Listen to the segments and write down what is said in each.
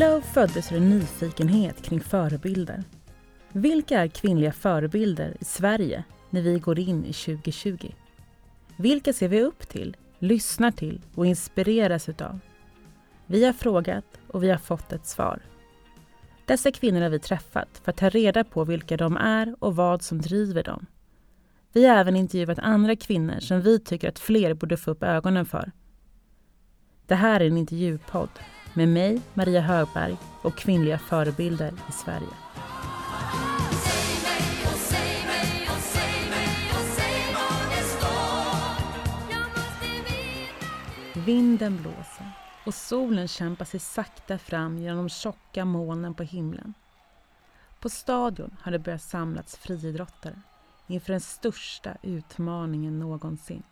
Love föddes ur en nyfikenhet kring förebilder. Vilka är kvinnliga förebilder i Sverige när vi går in i 2020? Vilka ser vi upp till, lyssnar till och inspireras utav? Vi har frågat och vi har fått ett svar. Dessa kvinnor har vi träffat för att ta reda på vilka de är och vad som driver dem. Vi har även intervjuat andra kvinnor som vi tycker att fler borde få upp ögonen för. Det här är en intervjupodd med mig, Maria Högberg och kvinnliga förebilder i Sverige. Vinden blåser och solen kämpar sig sakta fram genom de tjocka molnen på himlen. På stadion har det börjat samlats friidrottare inför den största utmaningen någonsin.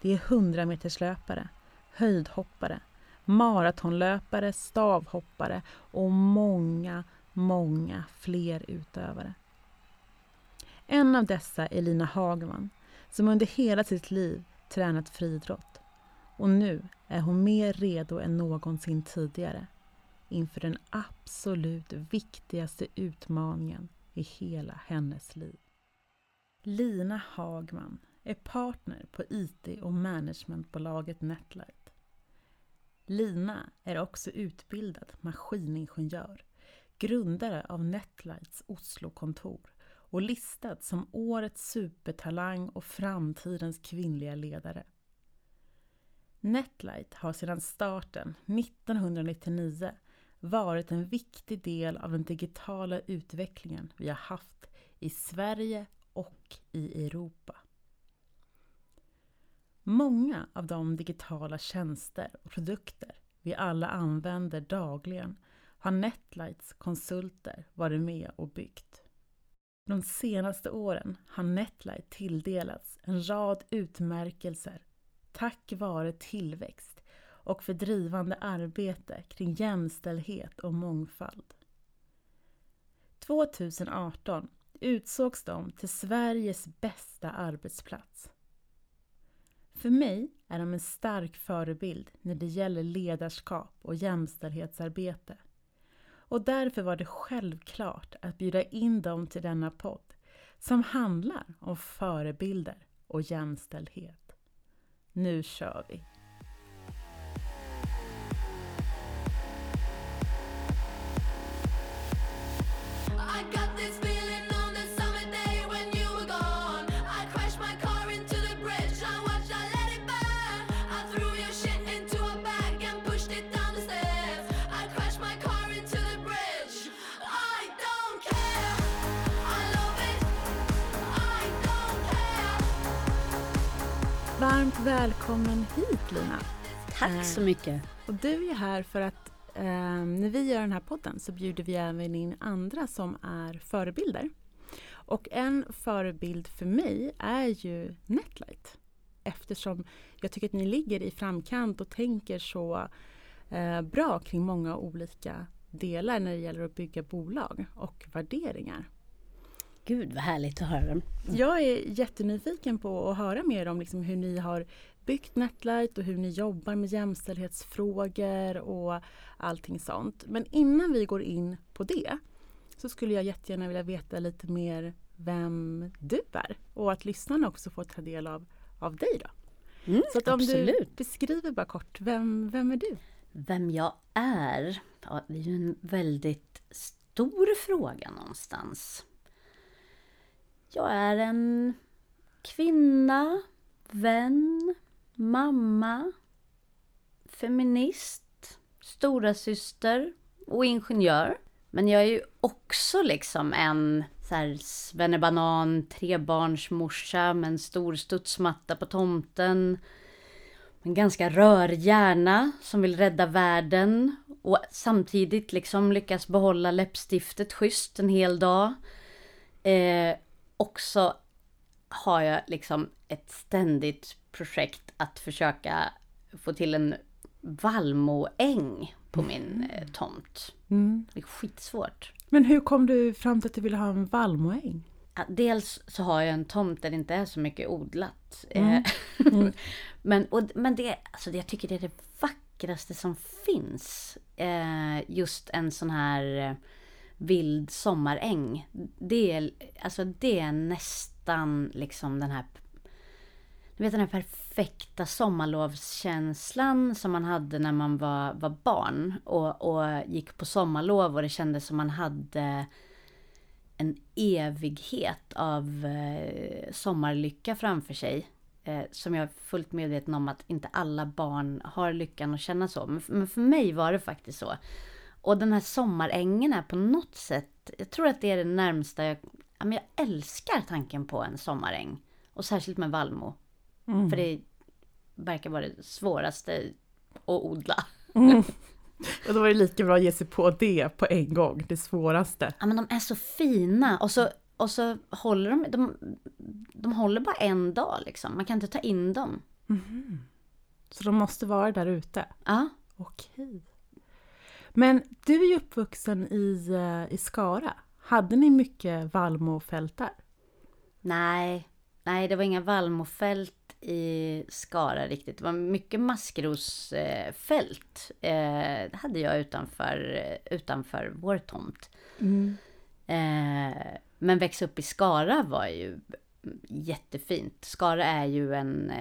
Det är 100-meterslöpare, höjdhoppare, maratonlöpare, stavhoppare och många, många fler utövare. En av dessa är Lina Hagman som under hela sitt liv tränat friidrott och nu är hon mer redo än någonsin tidigare inför den absolut viktigaste utmaningen i hela hennes liv. Lina Hagman är partner på IT och managementbolaget NetLife Lina är också utbildad maskiningenjör, grundare av Netlights Oslo-kontor och listad som årets supertalang och framtidens kvinnliga ledare. Netlight har sedan starten 1999 varit en viktig del av den digitala utvecklingen vi har haft i Sverige och i Europa. Många av de digitala tjänster och produkter vi alla använder dagligen har Netlights konsulter varit med och byggt. De senaste åren har Netlight tilldelats en rad utmärkelser tack vare tillväxt och för drivande arbete kring jämställdhet och mångfald. 2018 utsågs de till Sveriges bästa arbetsplats. För mig är de en stark förebild när det gäller ledarskap och jämställdhetsarbete. Och därför var det självklart att bjuda in dem till denna podd som handlar om förebilder och jämställdhet. Nu kör vi! Välkommen hit Lina. Tack så mycket. Och du är här för att eh, när vi gör den här podden så bjuder vi även in andra som är förebilder. Och en förebild för mig är ju Netlight. Eftersom jag tycker att ni ligger i framkant och tänker så eh, bra kring många olika delar när det gäller att bygga bolag och värderingar. Gud vad härligt att höra. Jag är jättenyfiken på att höra mer om liksom hur ni har byggt Netlight och hur ni jobbar med jämställdhetsfrågor och allting sånt. Men innan vi går in på det så skulle jag jättegärna vilja veta lite mer vem du är och att lyssnarna också får ta del av, av dig. Då. Mm, så att om absolut. du beskriver bara kort, vem, vem är du? Vem jag är? Ja, det är ju en väldigt stor fråga någonstans. Jag är en kvinna, vän, mamma, feminist, storasyster och ingenjör. Men jag är ju också liksom en så här svennebanan, trebarnsmorsa med en stor studsmatta på tomten. En ganska rör hjärna som vill rädda världen och samtidigt liksom lyckas behålla läppstiftet schysst en hel dag. Eh, också har jag liksom ett ständigt projekt att försöka få till en vallmoäng på min eh, tomt. Mm. Det är skitsvårt. Men hur kom du fram till att du ville ha en vallmoäng? Ja, Dels så har jag en tomt där det inte är så mycket odlat. Mm. Eh, men, och, men det, alltså jag tycker det är det vackraste som finns. Eh, just en sån här eh, vild sommaräng. Det är, alltså det är nästan liksom den här du vet den här perfekta sommarlovskänslan som man hade när man var, var barn och, och gick på sommarlov och det kändes som man hade en evighet av eh, sommarlycka framför sig. Eh, som jag är fullt medveten om att inte alla barn har lyckan att känna så. Men för mig var det faktiskt så. Och den här sommarängen är på något sätt, jag tror att det är det närmsta jag, ja, men jag älskar tanken på en sommaräng. Och särskilt med vallmo. Mm. För det verkar vara det svåraste att odla. Mm. Och då var det lika bra att ge sig på det på en gång, det svåraste. Ja men de är så fina och så, och så håller de, de, de håller bara en dag liksom. Man kan inte ta in dem. Så de måste vara där ute. Ja. Okej. Men du är ju uppvuxen i, eh, i Skara. Hade ni mycket vallmofält där? Nej, nej det var inga vallmofält i Skara riktigt. Det var mycket maskrosfält. Eh, det hade jag utanför, utanför vår tomt. Eh, men växa upp i Skara var ju jättefint. Skara är ju en...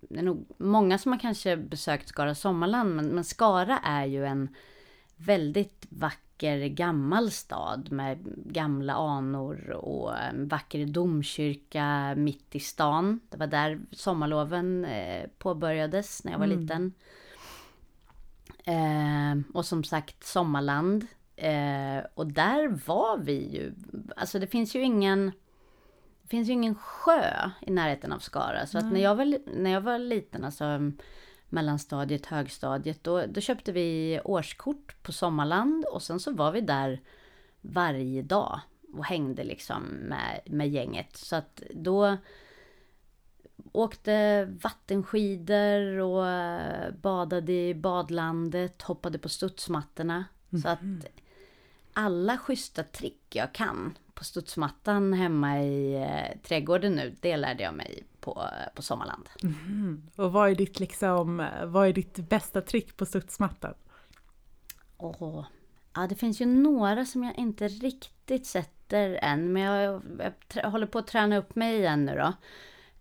Det är nog många som har kanske besökt Skara Sommarland, men, men Skara är ju en väldigt vacker gammal stad med gamla anor och en vacker domkyrka mitt i stan. Det var där sommarloven eh, påbörjades när jag var liten. Eh, och som sagt Sommarland. Eh, och där var vi ju, alltså det finns ju ingen det finns ju ingen sjö i närheten av Skara. Så att när jag var, när jag var liten, alltså mellanstadiet, högstadiet, då, då köpte vi årskort på Sommarland och sen så var vi där varje dag och hängde liksom med, med gänget. Så att då åkte vattenskidor och badade i badlandet, hoppade på studsmattorna. Så att alla schyssta trick jag kan på studsmattan hemma i eh, trädgården nu, det lärde jag mig på, på Sommarland. Och vad är ditt, liksom, vad är ditt bästa trick på studsmattan? Åh, ja, det finns ju några som jag inte riktigt sätter än, men jag, jag håller på att träna upp mig igen nu då.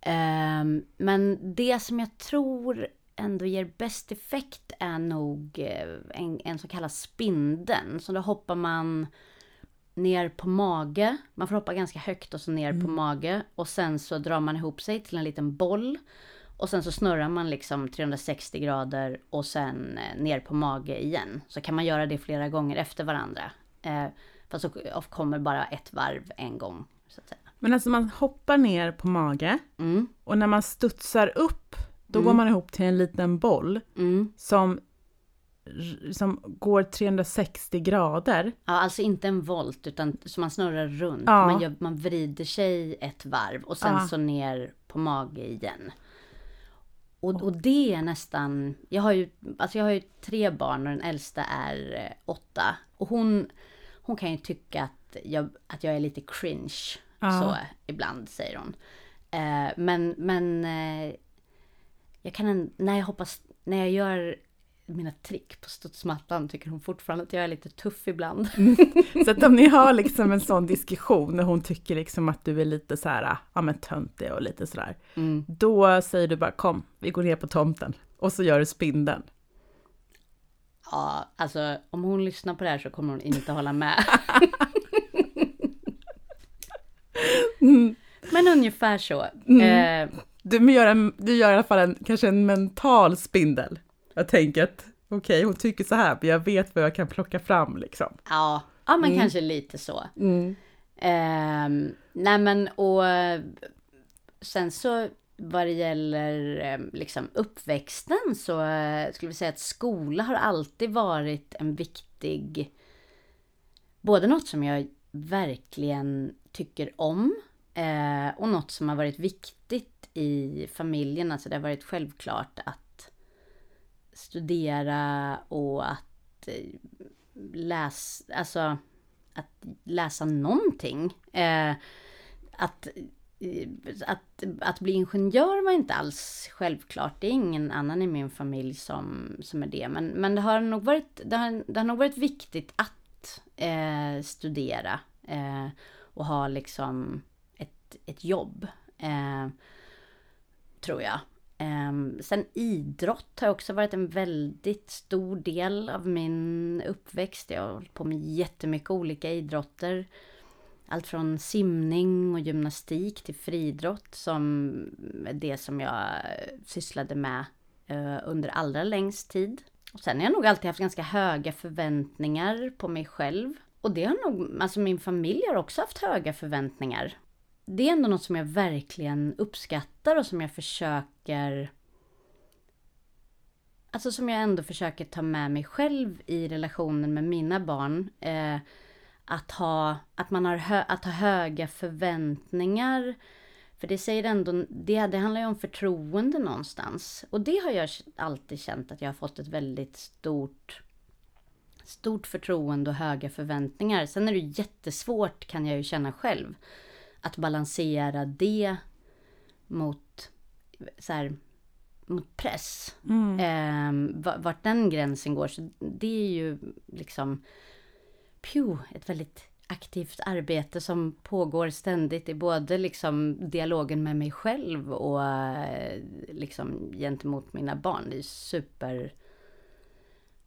Ehm, men det som jag tror ändå ger bäst effekt är nog eh, en, en så kallad spindeln. Så då hoppar man ner på mage. Man får hoppa ganska högt och så ner på mage. Och sen så drar man ihop sig till en liten boll. Och sen så snurrar man liksom 360 grader och sen eh, ner på mage igen. Så kan man göra det flera gånger efter varandra. Eh, fast så kommer bara ett varv en gång. Så att säga. Men alltså man hoppar ner på mage Mm, och när man studsar upp då går man ihop till en liten boll mm. som, som går 360 grader. Ja, alltså inte en volt utan så man snurrar runt. Ja. Man, gör, man vrider sig ett varv och sen Ja. så ner på mage igen. Och, och det är nästan, jag har ju, alltså jag har ju tre barn och den äldsta är eh, åtta. Och hon, hon kan ju tycka att jag, att jag är lite cringe. Ja. Så ibland säger hon. Eh, men men eh, jag kan när jag hoppas, när jag gör mina trick på studsmattan tycker hon fortfarande att jag är lite tuff ibland. Så att om ni har liksom en sån diskussion när hon tycker liksom att du är lite så här, ja men töntig och lite sådär. Mm. Då säger du bara kom, vi går ner på tomten. Och så gör du spindeln. Ja, alltså om hon lyssnar på det här så kommer hon inte hålla med. Men ungefär så. Eh, Du gör, en, du gör i alla fall en, kanske en mental spindel. Jag tänker att okej, hon tycker så här, men jag vet vad jag kan plocka fram liksom. ja, ja, men kanske lite så. Eh, nej men och sen så vad det gäller eh, liksom uppväxten så eh, skulle vi säga att skola har alltid varit en viktig både något som jag verkligen tycker om eh, och något som har varit viktigt i familjen. Alltså det har varit självklart att studera och att eh, läsa, alltså att läsa någonting. Eh, att eh, att, att bli ingenjör var inte alls självklart. Det är ingen annan i min familj som, som är det. Men, men det, har nog varit, det, har, det har nog varit viktigt att eh, studera eh, och ha liksom ett, ett jobb. Eh, tror jag. Ehm, sen idrott har också varit en väldigt stor del av min uppväxt. Jag har hållit på med jättemycket olika idrotter. Allt från simning och gymnastik till friidrott som är det som jag sysslade med eh, under allra längst tid. Och sen har jag nog alltid haft ganska höga förväntningar på mig själv. Och det har nog, alltså min familj har också haft höga förväntningar det är ändå något som jag verkligen uppskattar och som jag försöker Alltså som jag ändå försöker ta med mig själv i relationen med mina barn. Eh, att, ha, att man har hö, att ha höga förväntningar. För det säger ändå, det, det handlar ju om förtroende någonstans. Och det har jag alltid känt att jag har fått ett väldigt stort stort förtroende och höga förväntningar. Sen är det jättesvårt kan jag ju känna själv att balansera det mot, så här, mot press. Mm. Eh, vart den gränsen går. Så det är ju liksom pju, ett väldigt aktivt arbete som pågår ständigt i både liksom dialogen med mig själv och eh, liksom gentemot mina barn. Det är super,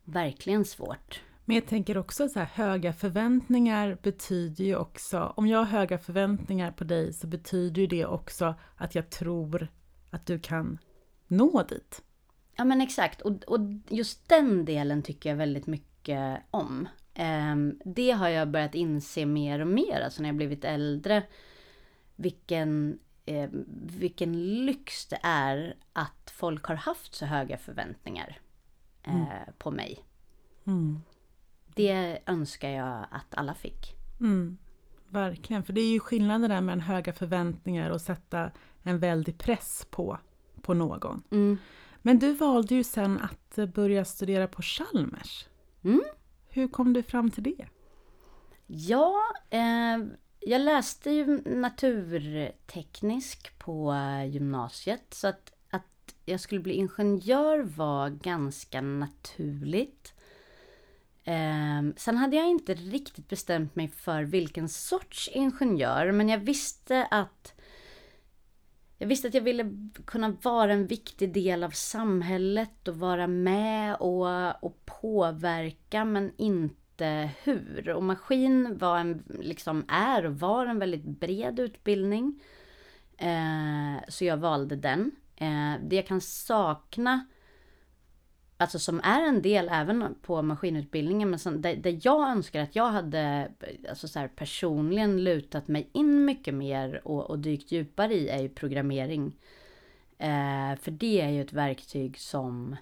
verkligen svårt. Men jag tänker också så här, höga förväntningar betyder ju också, om jag har höga förväntningar på dig så betyder ju det också att jag tror att du kan nå dit. Ja men exakt, och, och just den delen tycker jag väldigt mycket om. Um, det har jag börjat inse mer och mer, alltså när jag blivit äldre. Vilken, eh, vilken lyx det är att folk har haft så höga förväntningar eh, mm. på mig. Mm det önskar jag att alla fick. Mm, verkligen, för det är ju skillnaden där mellan höga förväntningar och sätta en väldig press på, på någon. Mm. Men du valde ju sen att börja studera på Chalmers. Mm. Hur kom du fram till det? Ja, eh, jag läste ju naturteknisk på gymnasiet så att, att jag skulle bli ingenjör var ganska naturligt. Eh, sen hade jag inte riktigt bestämt mig för vilken sorts ingenjör, men jag visste att jag visste att jag ville kunna vara en viktig del av samhället och vara med och, och påverka, men inte hur. Och maskin var en, liksom är och var en väldigt bred utbildning. Eh, så jag valde den. Eh, det jag kan sakna Alltså som är en del även på maskinutbildningen men som, där, där jag önskar att jag hade alltså så här, personligen lutat mig in mycket mer och, och dykt djupare i är ju programmering. Eh, för det är ju ett verktyg som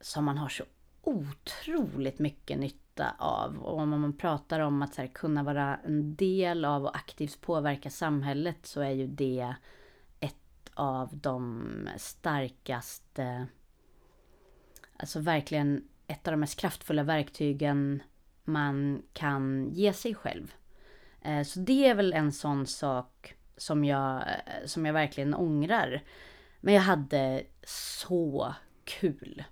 som man har så otroligt mycket nytta av. Och om man pratar om att här, kunna vara en del av och aktivt påverka samhället så är ju det av de starkaste, alltså verkligen ett av de mest kraftfulla verktygen man kan ge sig själv. Eh, så det är väl en sån sak som jag, eh, som jag verkligen ångrar. Men jag hade så kul.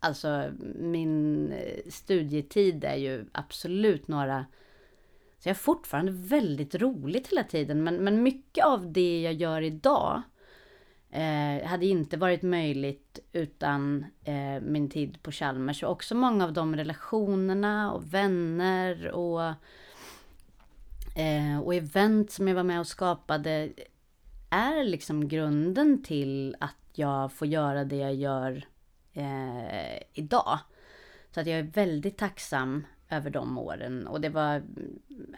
Alltså min eh, studietid är ju absolut några så jag har fortfarande väldigt roligt hela tiden men, men mycket av det jag gör idag eh, hade inte varit möjligt utan eh, min tid på Chalmers. Och också många av de relationerna och vänner och, eh, och event som jag var med och skapade är liksom grunden till att jag får göra det jag gör eh, idag. Så att jag är väldigt tacksam över de åren. Och det var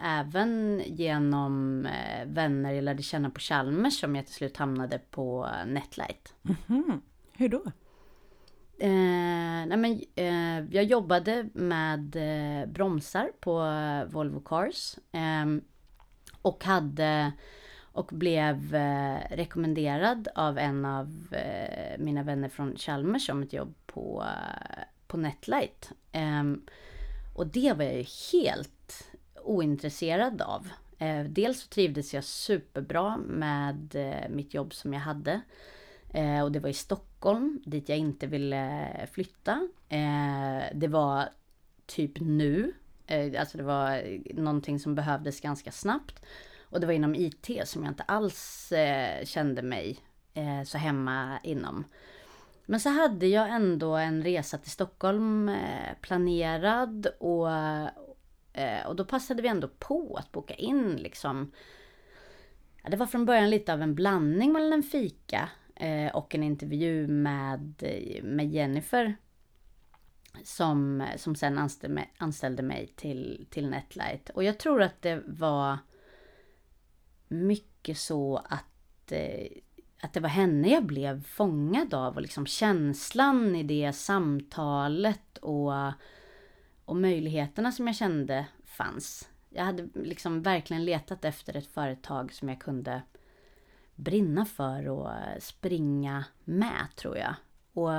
även genom eh, vänner jag lärde känna på Chalmers som jag till slut hamnade på Netlight. Mm -hmm. Hur då? Eh, nej men, eh, jag jobbade med eh, bromsar på Volvo Cars. Ehm, och hade och blev eh, rekommenderad av en av eh, mina vänner från Chalmers om ett jobb på, på Netlight. Och det var jag ju helt ointresserad av. Eh, dels så trivdes jag superbra med eh, mitt jobb som jag hade. Eh, och det var i Stockholm, dit jag inte ville flytta. Det var typ nu. Alltså det var någonting som behövdes ganska snabbt. Och det var inom IT som jag inte alls kände mig så hemma inom. Men så hade jag ändå en resa till Stockholm eh, planerad och, eh, och då passade vi ändå på att boka in liksom. Det var från början lite av en blandning mellan en fika eh, och en intervju med, med Jennifer. Som, som sen anställde mig, anställde mig till, till Netlight. Och jag tror att det var mycket så att, att det var henne jag blev fångad av och liksom känslan i det samtalet och, och möjligheterna som jag kände fanns. Jag hade liksom verkligen letat efter ett företag som jag kunde brinna för och springa med tror jag. Och,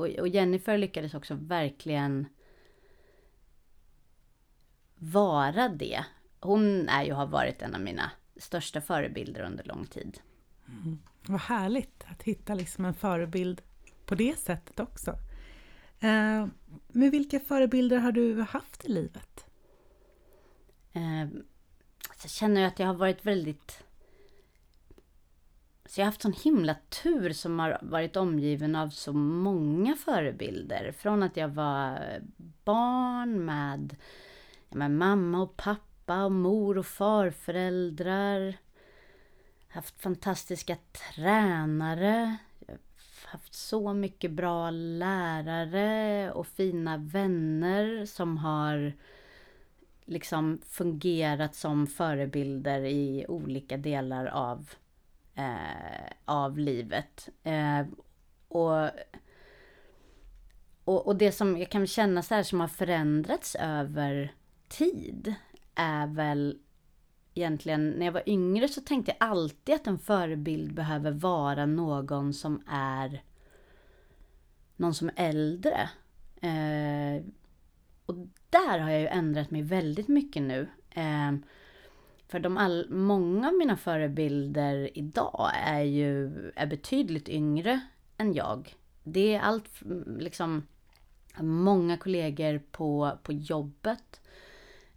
och, och Jennifer lyckades också verkligen vara det. Hon är ju har varit en av mina största förebilder under lång tid. Mm. Vad härligt att hitta liksom en förebild på det sättet också. Eh, men vilka förebilder har du haft i livet? Eh, alltså, jag känner att jag har varit väldigt... Så jag har haft sån himla tur som har varit omgiven av så många förebilder. Från att jag var barn med, med mamma och pappa och mor och farföräldrar. Haft fantastiska tränare. Haft så mycket bra lärare och fina vänner som har liksom fungerat som förebilder i olika delar av, eh, av livet. Eh, och, och, och det som jag kan känna så här som har förändrats över tid är väl egentligen, när jag var yngre så tänkte jag alltid att en förebild behöver vara någon som är någon som är äldre. Eh, och där har jag ju ändrat mig väldigt mycket nu. Eh, för de all, många av mina förebilder idag är ju är betydligt yngre än jag. Det är allt, liksom, många kollegor på, på jobbet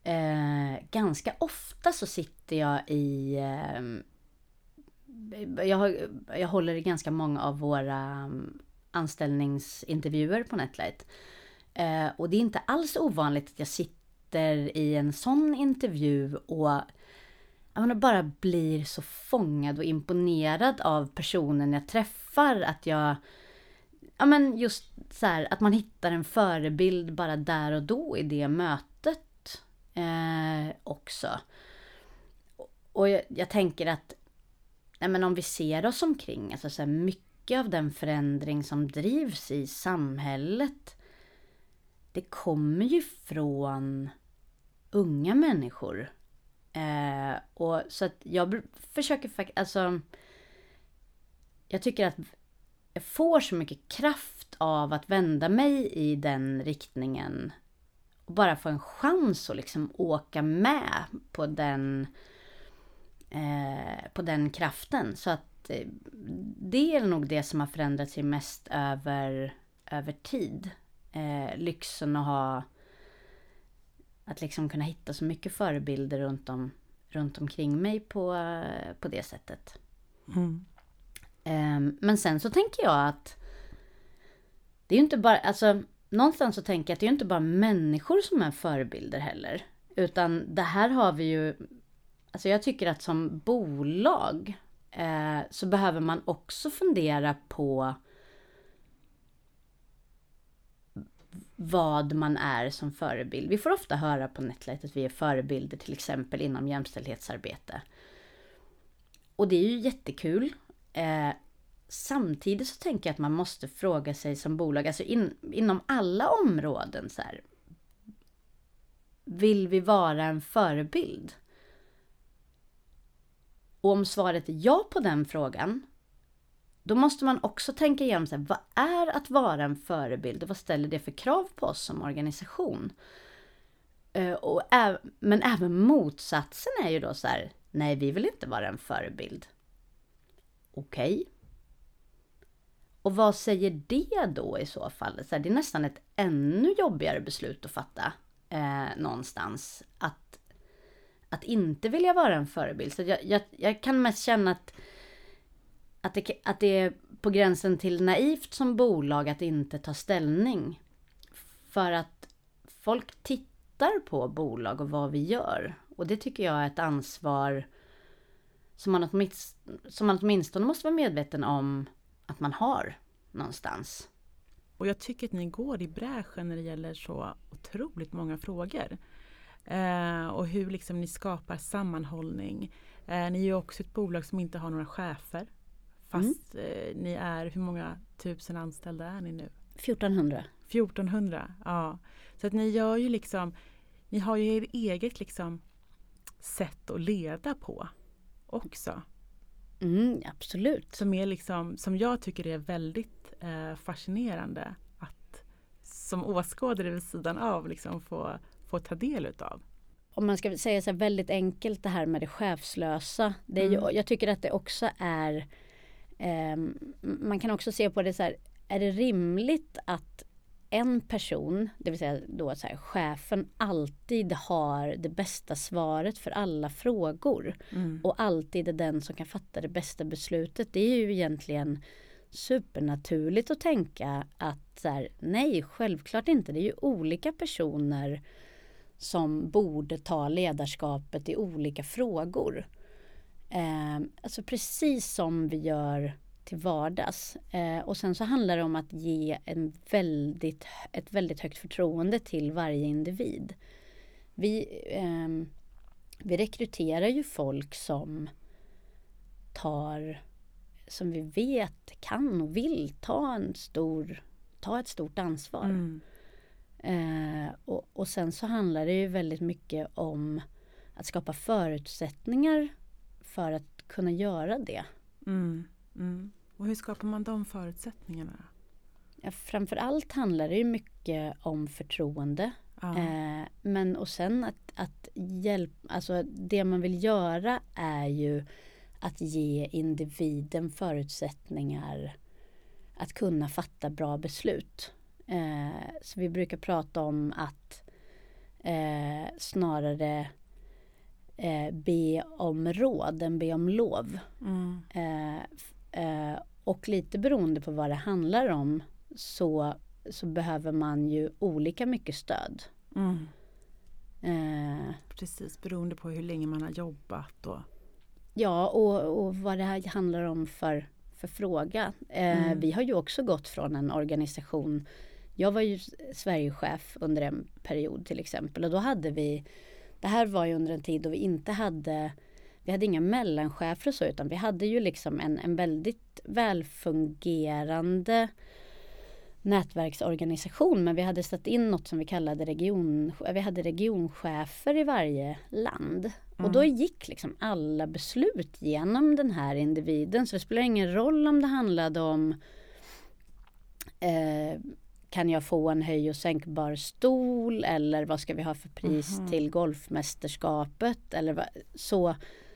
Eh, ganska ofta så sitter jag i... Eh, jag, har, jag håller i ganska många av våra mm, anställningsintervjuer på Netlight. Eh, och det är inte alls ovanligt att jag sitter i en sån intervju och jag bara blir så fångad och imponerad av personen jag träffar. Att jag... Ja men just så här, att man hittar en förebild bara där och då i det mötet eh, också. Och jag, jag, tänker att nej men om vi ser oss omkring, alltså så här, mycket av den förändring som drivs i samhället det kommer ju från unga människor. Eh, och så att jag försöker faktiskt, alltså jag tycker att jag får så mycket kraft av att vända mig i den riktningen och bara få en chans att liksom åka med på den, eh, på den kraften. Så att eh, det är nog det som har förändrat sig mest över, över tid. Eh, lyxen att ha att liksom kunna hitta så mycket förebilder runt, om, runt omkring mig på, på det sättet. Mm. Eh, men sen så tänker jag att det är ju inte bara, alltså någonstans så tänker jag att det är inte bara människor som är förebilder heller. Utan det här har vi ju, alltså jag tycker att som bolag eh, så behöver man också fundera på vad man är som förebild. Vi får ofta höra på Netlight att vi är förebilder till exempel inom jämställdhetsarbete. Och det är ju jättekul. Eh, samtidigt så tänker jag att man måste fråga sig som bolag, alltså in, inom alla områden så här, Vill vi vara en förebild? Och om svaret är ja på den frågan, då måste man också tänka igenom så här, vad är att vara en förebild och vad ställer det för krav på oss som organisation? Eh, och, men även motsatsen är ju då så här, nej vi vill inte vara en förebild. Okej. Och vad säger det då i så fall? Så här, det är nästan ett ännu jobbigare beslut att fatta eh, någonstans. Att, att inte vilja vara en förebild. Så jag, jag, jag kan mest känna att, att, det, att det är på gränsen till naivt som bolag att inte ta ställning. För att folk tittar på bolag och vad vi gör. Och det tycker jag är ett ansvar som man, åtminstone, som man åtminstone måste vara medveten om att man har någonstans. Och jag tycker att ni går i bräschen när det gäller så otroligt många frågor. Eh, och hur liksom ni skapar sammanhållning. Eh, ni är ju också ett bolag som inte har några chefer. Fast mm. eh, ni är, hur många tusen anställda är ni nu? 1400. 1400, ja. Så att ni gör ju liksom, ni har ju er eget liksom sätt att leda på också. Mm, absolut. Som, är liksom, som jag tycker är väldigt eh, fascinerande att som åskådare vid sidan av liksom få, få ta del utav. Om man ska säga så väldigt enkelt det här med det chefslösa. Det är mm. ju, jag tycker att det också är eh, Man kan också se på det så här, är det rimligt att en person, det vill säga då så här, chefen, alltid har det bästa svaret för alla frågor. Mm. Och alltid är den som kan fatta det bästa beslutet. Det är ju egentligen supernaturligt att tänka att så här, nej, självklart inte. Det är ju olika personer som borde ta ledarskapet i olika frågor. Eh, alltså precis som vi gör till vardags. Eh, och sen så handlar det om att ge en väldigt, ett väldigt högt förtroende till varje individ. Vi, eh, vi rekryterar ju folk som tar, som vi vet kan och vill ta en stor, ta ett stort ansvar. Mm. Eh, och, och sen så handlar det ju väldigt mycket om att skapa förutsättningar för att kunna göra det. Mm. Mm. Och hur skapar man de förutsättningarna? Ja, framförallt handlar det ju mycket om förtroende. Ja. Eh, men och sen att, att hjälpa, alltså det man vill göra är ju att ge individen förutsättningar att kunna fatta bra beslut. Eh, så vi brukar prata om att eh, snarare eh, be om råd än be om lov. Mm. Eh, eh, och lite beroende på vad det handlar om så, så behöver man ju olika mycket stöd. Mm. Eh, Precis, beroende på hur länge man har jobbat. Och... Ja, och, och vad det här handlar om för, för fråga. Eh, mm. Vi har ju också gått från en organisation jag var ju Sverigechef under en period till exempel och då hade vi Det här var ju under en tid då vi inte hade Vi hade inga mellanchefer och så utan vi hade ju liksom en, en väldigt välfungerande nätverksorganisation men vi hade satt in något som vi kallade region, vi hade regionchefer i varje land. Mm. Och då mm. gick liksom alla beslut genom den här individen så det spelar ingen roll om det handlade om eh, kan jag få en höj och sänkbar stol eller vad ska vi ha för pris mm. till golfmästerskapet eller så,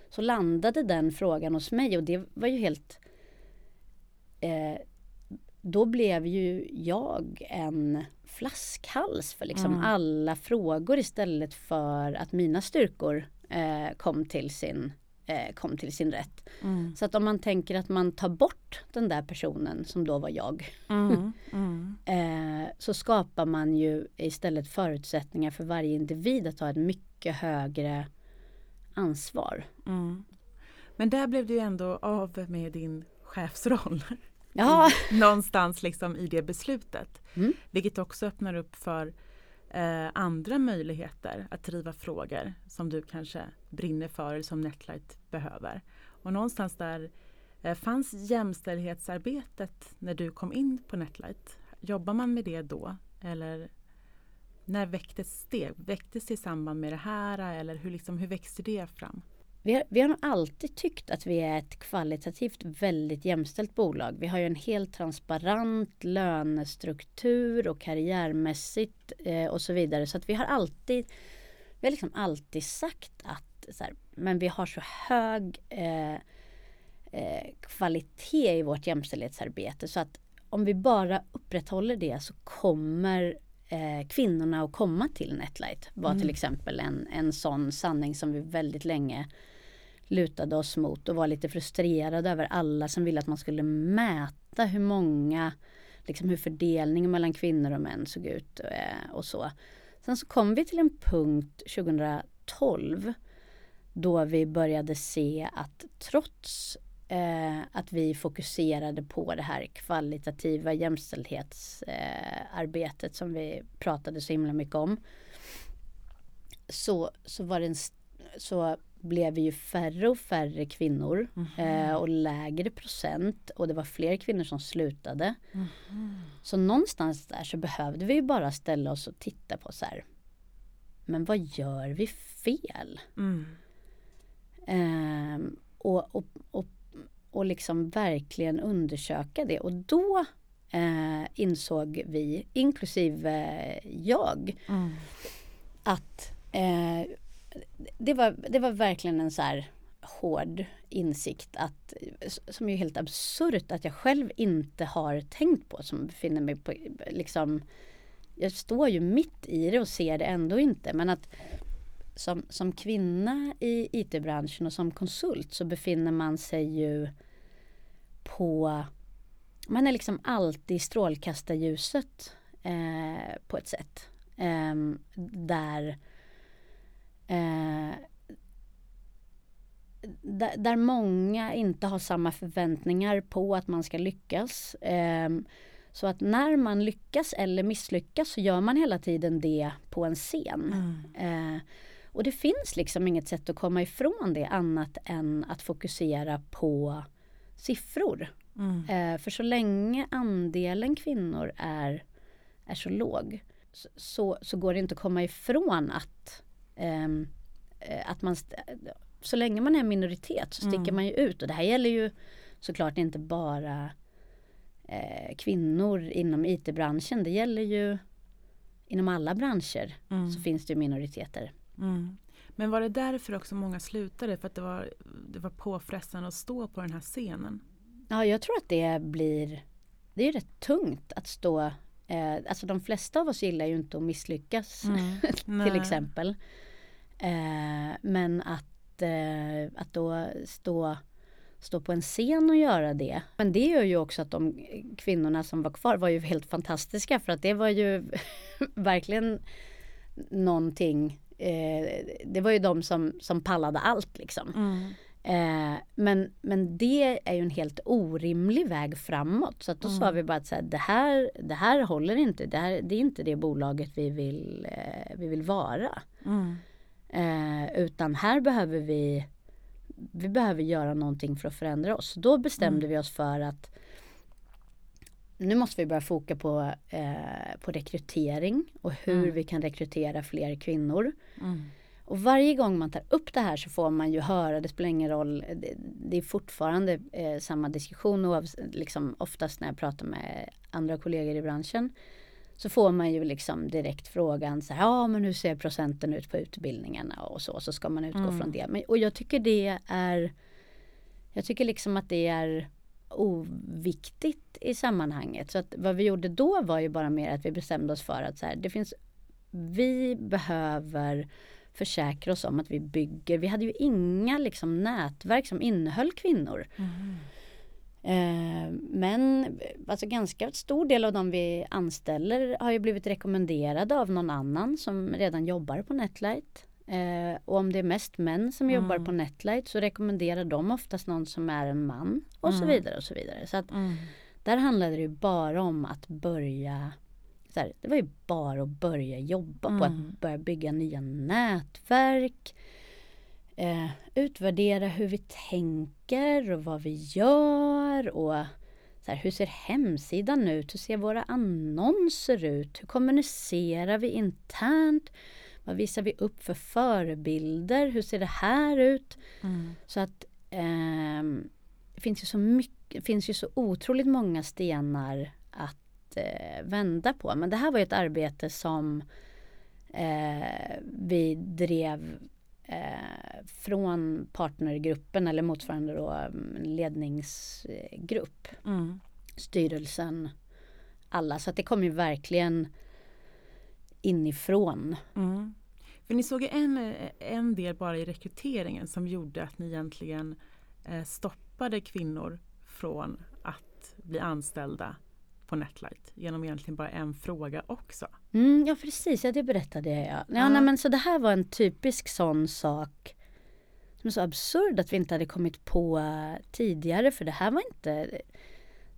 så landade den frågan hos mig och det var ju helt eh, då blev ju jag en flaskhals för liksom mm. alla frågor istället för att mina styrkor eh, kom till sin eh, kom till sin rätt. Mm. Så att om man tänker att man tar bort den där personen som då var jag. Mm. Mm. eh, så skapar man ju istället förutsättningar för varje individ att ta ett mycket högre ansvar. Mm. Men där blev du ändå av med din chefsroll. Ja. Någonstans liksom i det beslutet. Mm. Vilket också öppnar upp för eh, andra möjligheter att driva frågor som du kanske brinner för eller som Netlight behöver. Och någonstans där eh, fanns jämställdhetsarbetet när du kom in på Netlight. Jobbar man med det då? Eller när väcktes det? Väcktes det i samband med det här eller hur, liksom, hur växte det fram? Vi har, vi har nog alltid tyckt att vi är ett kvalitativt väldigt jämställt bolag. Vi har ju en helt transparent lönestruktur och karriärmässigt eh, och så vidare. Så att vi har alltid vi har liksom alltid sagt att så här, men vi har så hög eh, eh, kvalitet i vårt jämställdhetsarbete så att om vi bara upprätthåller det så kommer eh, kvinnorna att komma till Netlight. Var mm. till exempel en, en sån sanning som vi väldigt länge lutade oss mot och var lite frustrerade över alla som ville att man skulle mäta hur många, liksom hur fördelningen mellan kvinnor och män såg ut eh, och så. Sen så kom vi till en punkt 2012 då vi började se att trots eh, att vi fokuserade på det här kvalitativa jämställdhetsarbetet eh, som vi pratade så himla mycket om. Så, så, var det en, så blev vi ju färre och färre kvinnor mm eh, och lägre procent och det var fler kvinnor som slutade. Mm. Så någonstans där så behövde vi bara ställa oss och titta på så här. Men vad gör vi fel? Mm. Eh, och, och, och och liksom verkligen undersöka det. Och då eh, insåg vi, inklusive jag, mm. att eh, det, var, det var verkligen en så här hård insikt att, som är helt absurt att jag själv inte har tänkt på som befinner mig på liksom jag står ju mitt i det och ser det ändå inte men att som, som kvinna i IT-branschen och som konsult så befinner man sig ju på man är liksom alltid i strålkastarljuset eh, på ett sätt. Eh, där, eh, där, där, många inte har samma förväntningar på att man ska lyckas. Ehm, så att när man lyckas eller misslyckas så gör man hela tiden det på en scen. Mm. Eh, och det finns liksom inget sätt att komma ifrån det annat än att fokusera på siffror. Mm. Eh, för så länge andelen kvinnor är, är så låg så, så går det inte att komma ifrån att, eh, att man så länge man är minoritet så sticker mm. man ju ut och det här gäller ju såklart inte bara eh, kvinnor inom IT-branschen. Det gäller ju inom alla branscher mm. så finns det minoriteter. Mm. Men var det därför också många slutade? För att det var, det var påfrestande att stå på den här scenen? Ja, jag tror att det blir... Det är rätt tungt att stå... Eh, alltså de flesta av oss gillar ju inte att misslyckas mm. till exempel. Eh, men att, eh, att då stå, stå på en scen och göra det. Men det gör ju också att de kvinnorna som var kvar var ju helt fantastiska för att det var ju verkligen någonting eh, det var ju de som, som pallade allt liksom. Mm. Eh, men, men det är ju en helt orimlig väg framåt. Så att då mm. sa vi bara att så här, det, här, det här håller inte. Det, här, det är inte det bolaget vi vill, eh, vi vill vara. Mm. Eh, utan här behöver vi vi behöver göra någonting för att förändra oss. Då bestämde mm. vi oss för att nu måste vi börja foka på, eh, på rekrytering och hur mm. vi kan rekrytera fler kvinnor. Mm. Och varje gång man tar upp det här så får man ju höra, det spelar ingen roll, det, det är fortfarande eh, samma diskussion och liksom oftast när jag pratar med andra kollegor i branschen så får man ju liksom direkt frågan så här, ja men hur ser procenten ut på utbildningarna och så, så ska man utgå mm. från det. Men, och jag tycker det är, jag tycker liksom att det är oviktigt i sammanhanget. Så att vad vi gjorde då var ju bara mer att vi bestämde oss för att så här, det finns, vi behöver försäkra oss om att vi bygger. Vi hade ju inga liksom, nätverk som innehöll kvinnor. Mm. Eh, men alltså ganska stor del av de vi anställer har ju blivit rekommenderade av någon annan som redan jobbar på Netlight. Eh, och om det är mest män som mm. jobbar på Netlight så rekommenderar de oftast någon som är en man och mm. så vidare och så vidare. Så att mm. där handlade det ju bara om att börja så här, det var ju bara att börja jobba på att mm. börja bygga nya nätverk. Eh, utvärdera hur vi tänker och vad vi gör och så här, hur ser hemsidan ut? Hur ser våra annonser ut? Hur kommunicerar vi internt? Vad visar vi upp för förebilder? Hur ser det här ut? Mm. Så att eh, det finns ju så mycket, finns ju så otroligt många stenar att eh, vända på. Men det här var ett arbete som Eh, vi drev eh, från partnergruppen eller motsvarande då mm, ledningsgrupp, Mm. styrelsen, alla. Så att det kom ju verkligen inifrån. Mm. För ni såg en, en del bara i rekryteringen som gjorde att ni egentligen eh, stoppade kvinnor från att bli anställda på Netlight genom egentligen bara en fråga också. Mm, ja precis, ja, det berättade jag. Ja. Ja, nej, men så det här var en typisk sån sak som är så absurd att vi inte hade kommit på eh, tidigare för det här var inte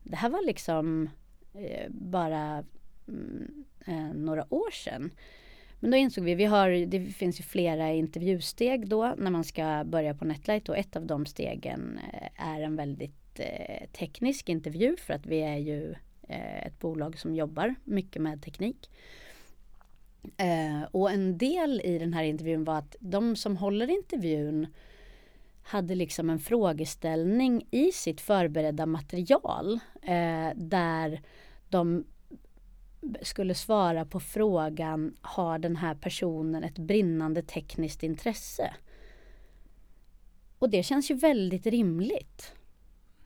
Det här var liksom eh, bara mm, eh, några år sedan. Men då insåg vi, vi har, det finns ju flera intervjusteg då när man ska börja på Netlight och ett av de stegen eh, är en väldigt eh, teknisk intervju för att vi är ju eh, ett bolag som jobbar mycket med teknik. Eh, och en del i den här intervjun var att de som håller intervjun hade liksom en frågeställning i sitt förberedda material eh, där de skulle svara på frågan har den här personen ett brinnande tekniskt intresse? Och det känns ju väldigt rimligt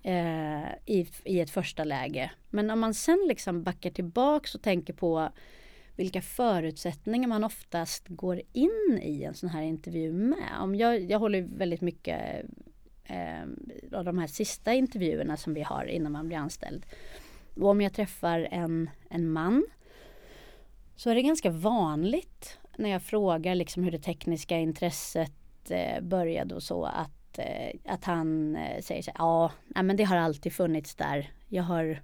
eh, i, i ett första läge. Men om man sen liksom backar tillbaks och tänker på vilka förutsättningar man oftast går in i en sån här intervju med. Om jag, jag håller väldigt mycket eh, av de här sista intervjuerna som vi har innan man blir anställd. Och om jag träffar en, en man så är det ganska vanligt när jag frågar liksom hur det tekniska intresset eh, började och så att, eh, att han eh, säger så ja, nej, men det har alltid funnits där. Jag har,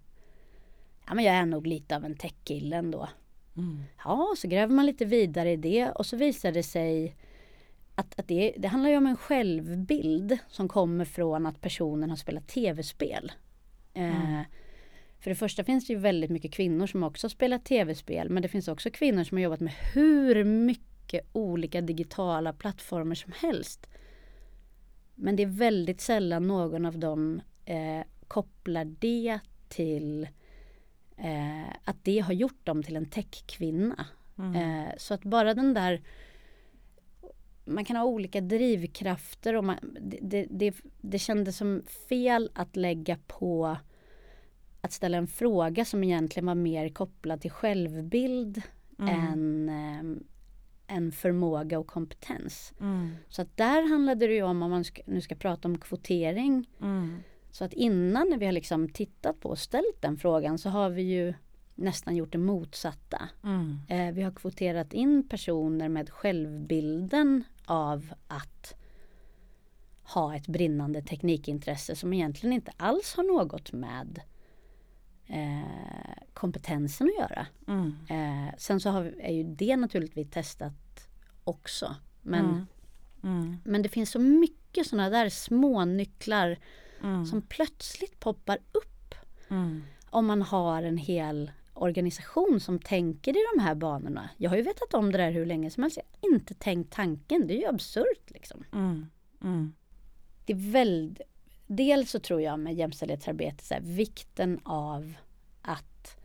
ja men jag är nog lite av en techkille ändå. Mm. Ja, så gräver man lite vidare i det och så visar det sig att, att det, det handlar ju om en självbild som kommer från att personen har spelat tv-spel. Eh, Mm. För det första finns det ju väldigt mycket kvinnor som också spelar tv-spel men det finns också kvinnor som har jobbat med hur mycket olika digitala plattformar som helst. Men det är väldigt sällan någon av dem eh, kopplar det till eh, att det har gjort dem till en techkvinna. Mm. Eh, så att bara den där man kan ha olika drivkrafter och man, det, det, det, det kändes som fel att lägga på att ställa en fråga som egentligen var mer kopplad till självbild Mm. än, eh, än förmåga och kompetens. Mm. Så att där handlade det ju om, om man ska, nu ska prata om kvotering, Mm. så att innan när vi har liksom tittat på och ställt den frågan så har vi ju nästan gjort det motsatta. Mm. Eh, vi har kvoterat in personer med självbilden av att ha ett brinnande teknikintresse som egentligen inte alls har något med eh, kompetensen att göra. Mm. Eh, sen så har är ju det naturligtvis testat också. Men, Mm. Mm. men det finns så mycket sådana där små nycklar Mm. som plötsligt poppar upp Mm. om man har en hel organisation som tänker i de här banorna. Jag har ju vetat om det där hur länge som helst. Jag har inte tänkt tanken. Det är ju absurt liksom. Mm. Det är väldigt, dels så tror jag med jämställdhetsarbete så här, vikten av att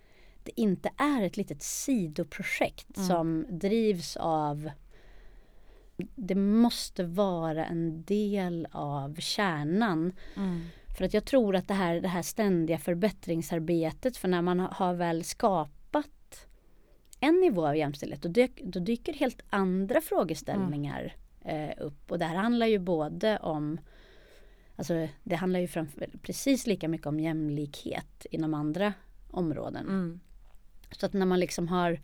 det inte är ett litet sidoprojekt Mm. som drivs av det måste vara en del av kärnan Mm. För att jag tror att det här, det här ständiga förbättringsarbetet, för när man har- väl skapat en nivå av jämställdhet, då, dök, då dyker helt andra frågeställningar eh, upp. Och det här handlar ju både om Alltså det handlar ju framför, precis lika mycket om jämlikhet inom andra områden. Mm. Så att när man liksom har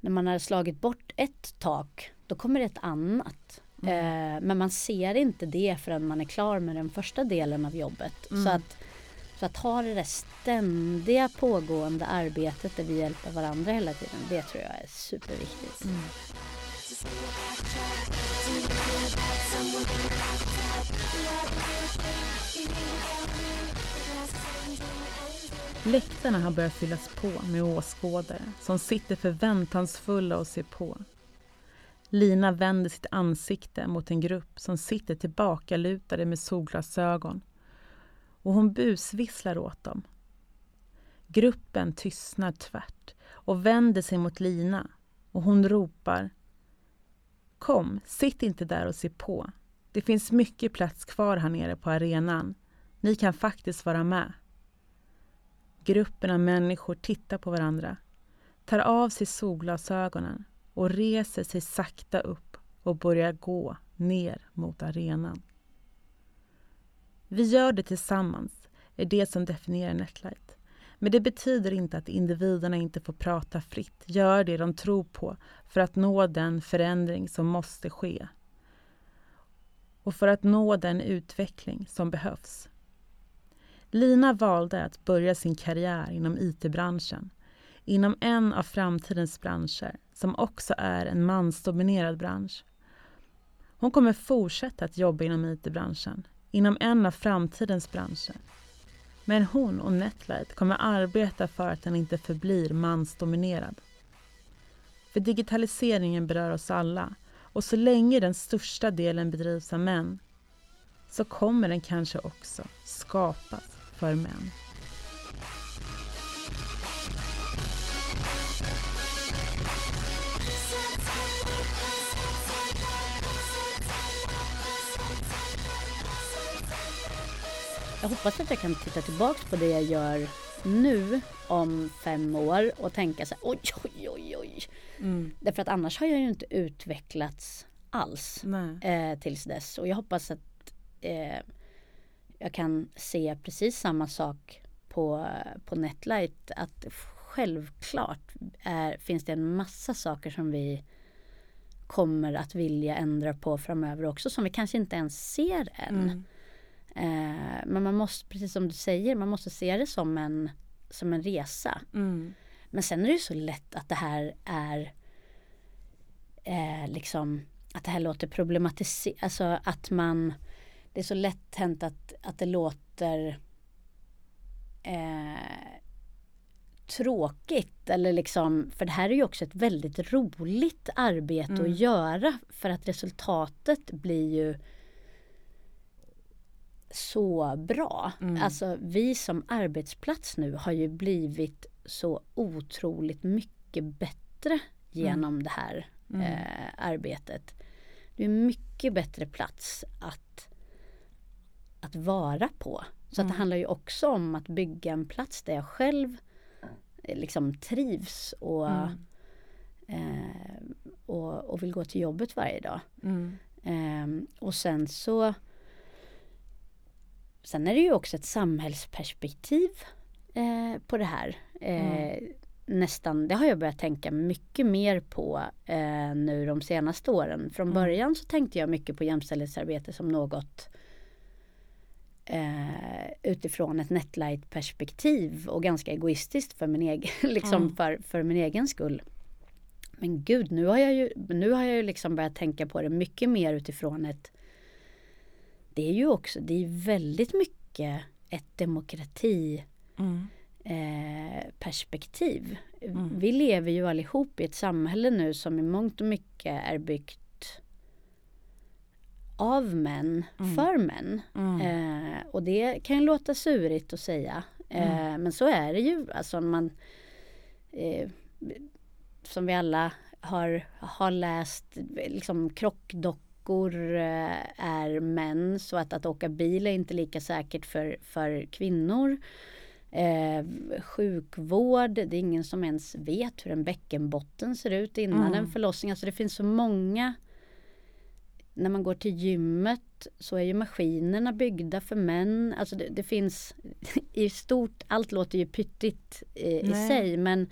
När man har slagit bort ett tak Då kommer det ett annat. Eh, men man ser inte det förrän man är klar med den första delen av jobbet. Så, att, så att ha det där ständiga pågående arbetet där vi hjälper varandra hela tiden. Det tror jag är superviktigt. Läktarna har börjat fyllas på med åskådare som sitter förväntansfulla och ser på. Lina vänder sitt ansikte mot en grupp som sitter tillbakalutade med solglasögon och hon busvisslar åt dem. Gruppen tystnar tvärt och vänder sig mot Lina och hon ropar Kom, sitt inte där och se på. Det finns mycket plats kvar här nere på arenan. Ni kan faktiskt vara med. Gruppen av människor tittar på varandra, tar av sig solglasögonen och reser sig sakta upp och börjar gå ner mot arenan. Vi gör det tillsammans, är det som definierar Netlight. Men det betyder inte att individerna inte får prata fritt, göra det de tror på för att nå den förändring som måste ske. Och för att nå den utveckling som behövs. Lina valde att börja sin karriär inom IT-branschen, inom en av framtidens branscher som också är en mansdominerad bransch. Hon kommer fortsätta att jobba inom IT-branschen, inom en av framtidens branscher. Men hon och Netlight kommer arbeta för att den inte förblir mansdominerad. För digitaliseringen berör oss alla och så länge den största delen bedrivs av män så kommer den kanske också skapas för män. Jag hoppas att jag kan titta tillbaks på det jag gör nu om fem år och tänka så här, oj, oj, oj, oj. Mm. Därför att annars har jag ju inte utvecklats alls eh, tills dess. Och jag hoppas att eh, jag kan se precis samma sak på, på Netlight. Att självklart är, finns det en massa saker som vi kommer att vilja ändra på framöver också som vi kanske inte ens ser än. Mm. Eh, men man måste, precis som du säger, man måste se det som en, som en resa. Mm. Men sen är det ju så lätt att det här är eh, liksom att det här låter problematiserat, alltså att man det är så lätt hänt att, att det låter eh, tråkigt eller liksom, för det här är ju också ett väldigt roligt arbete mm. att göra för att resultatet blir ju så bra. Mm. Alltså vi som arbetsplats nu har ju blivit så otroligt mycket bättre genom mm. det här mm. eh, arbetet. Det är mycket bättre plats att, att vara på. Så att det mm. handlar ju också om att bygga en plats där jag själv eh, liksom trivs och, mm. eh, och, och, vill gå till jobbet varje dag. Eh, och sen så Sen är det ju också ett samhällsperspektiv eh, på det här. Eh, mm. Nästan, det har jag börjat tänka mycket mer på eh, nu de senaste åren. Från mm. början så tänkte jag mycket på jämställdhetsarbete som något eh, utifrån ett netlight-perspektiv och ganska egoistiskt för min egen, liksom mm. för, för min egen skull. Men gud, nu har jag ju, nu har jag ju liksom börjat tänka på det mycket mer utifrån ett det är ju också, det är väldigt mycket ett demokrati mm. eh, perspektiv. Mm. Vi lever ju allihop i ett samhälle nu som i mångt och mycket är byggt av män, mm. för män. Mm. Eh, och det kan ju låta surigt att säga. Eh, mm. men så är det ju. Alltså man, eh, som vi alla har, har läst, liksom krockdockor flickor eh, är män så att, att åka bil är inte lika säkert för, för kvinnor. Eh, sjukvård, det är ingen som ens vet hur en bäckenbotten ser ut innan mm. en förlossning. Alltså det finns så många när man går till gymmet så är ju maskinerna byggda för män. Alltså det, det finns i stort, allt låter ju pyttigt i, i sig men,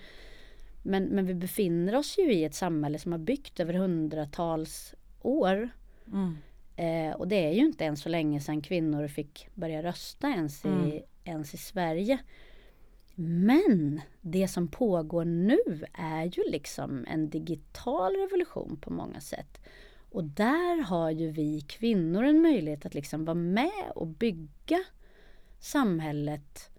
men, men vi befinner oss ju i ett samhälle som har byggt över hundratals år. Mm. Eh, och det är ju inte än så länge sedan kvinnor fick börja rösta ens i, mm. ens i Sverige. Men det som pågår nu är ju liksom en digital revolution på många sätt. Och där har ju vi kvinnor en möjlighet att liksom vara med och bygga samhället.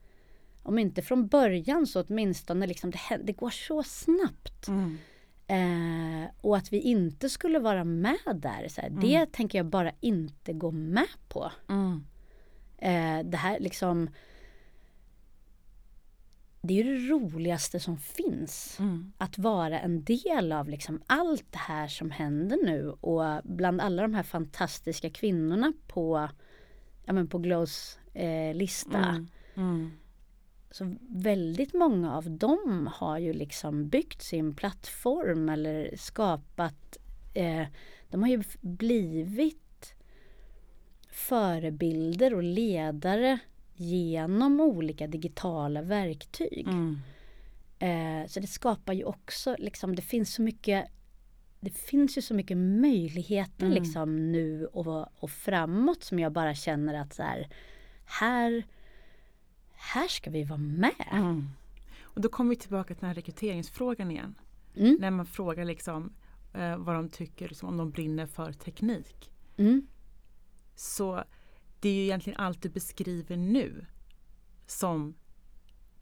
Om inte från början så åtminstone liksom det, det går så snabbt. Mm. Eh, och att vi inte skulle vara med där, så här, mm. det tänker jag bara inte gå med på. Mm. Eh, det här liksom det är det roligaste som finns. Mm. Att vara en del av liksom allt det här som händer nu och bland alla de här fantastiska kvinnorna på, ja, men på Glows eh, lista. Mm. Mm. Så väldigt många av dem har ju liksom byggt sin plattform eller skapat eh, De har ju blivit förebilder och ledare genom olika digitala verktyg. Mm. Eh, så det skapar ju också liksom, det finns så mycket det finns ju så mycket möjligheter Mm. liksom nu och, och framåt som jag bara känner att så här, här, här ska vi vara med. Mm. Och då kommer vi tillbaka till den här rekryteringsfrågan igen. Mm. När man frågar liksom, eh, vad de tycker, liksom, om de brinner för teknik. Mm. Så det är ju egentligen allt du beskriver nu som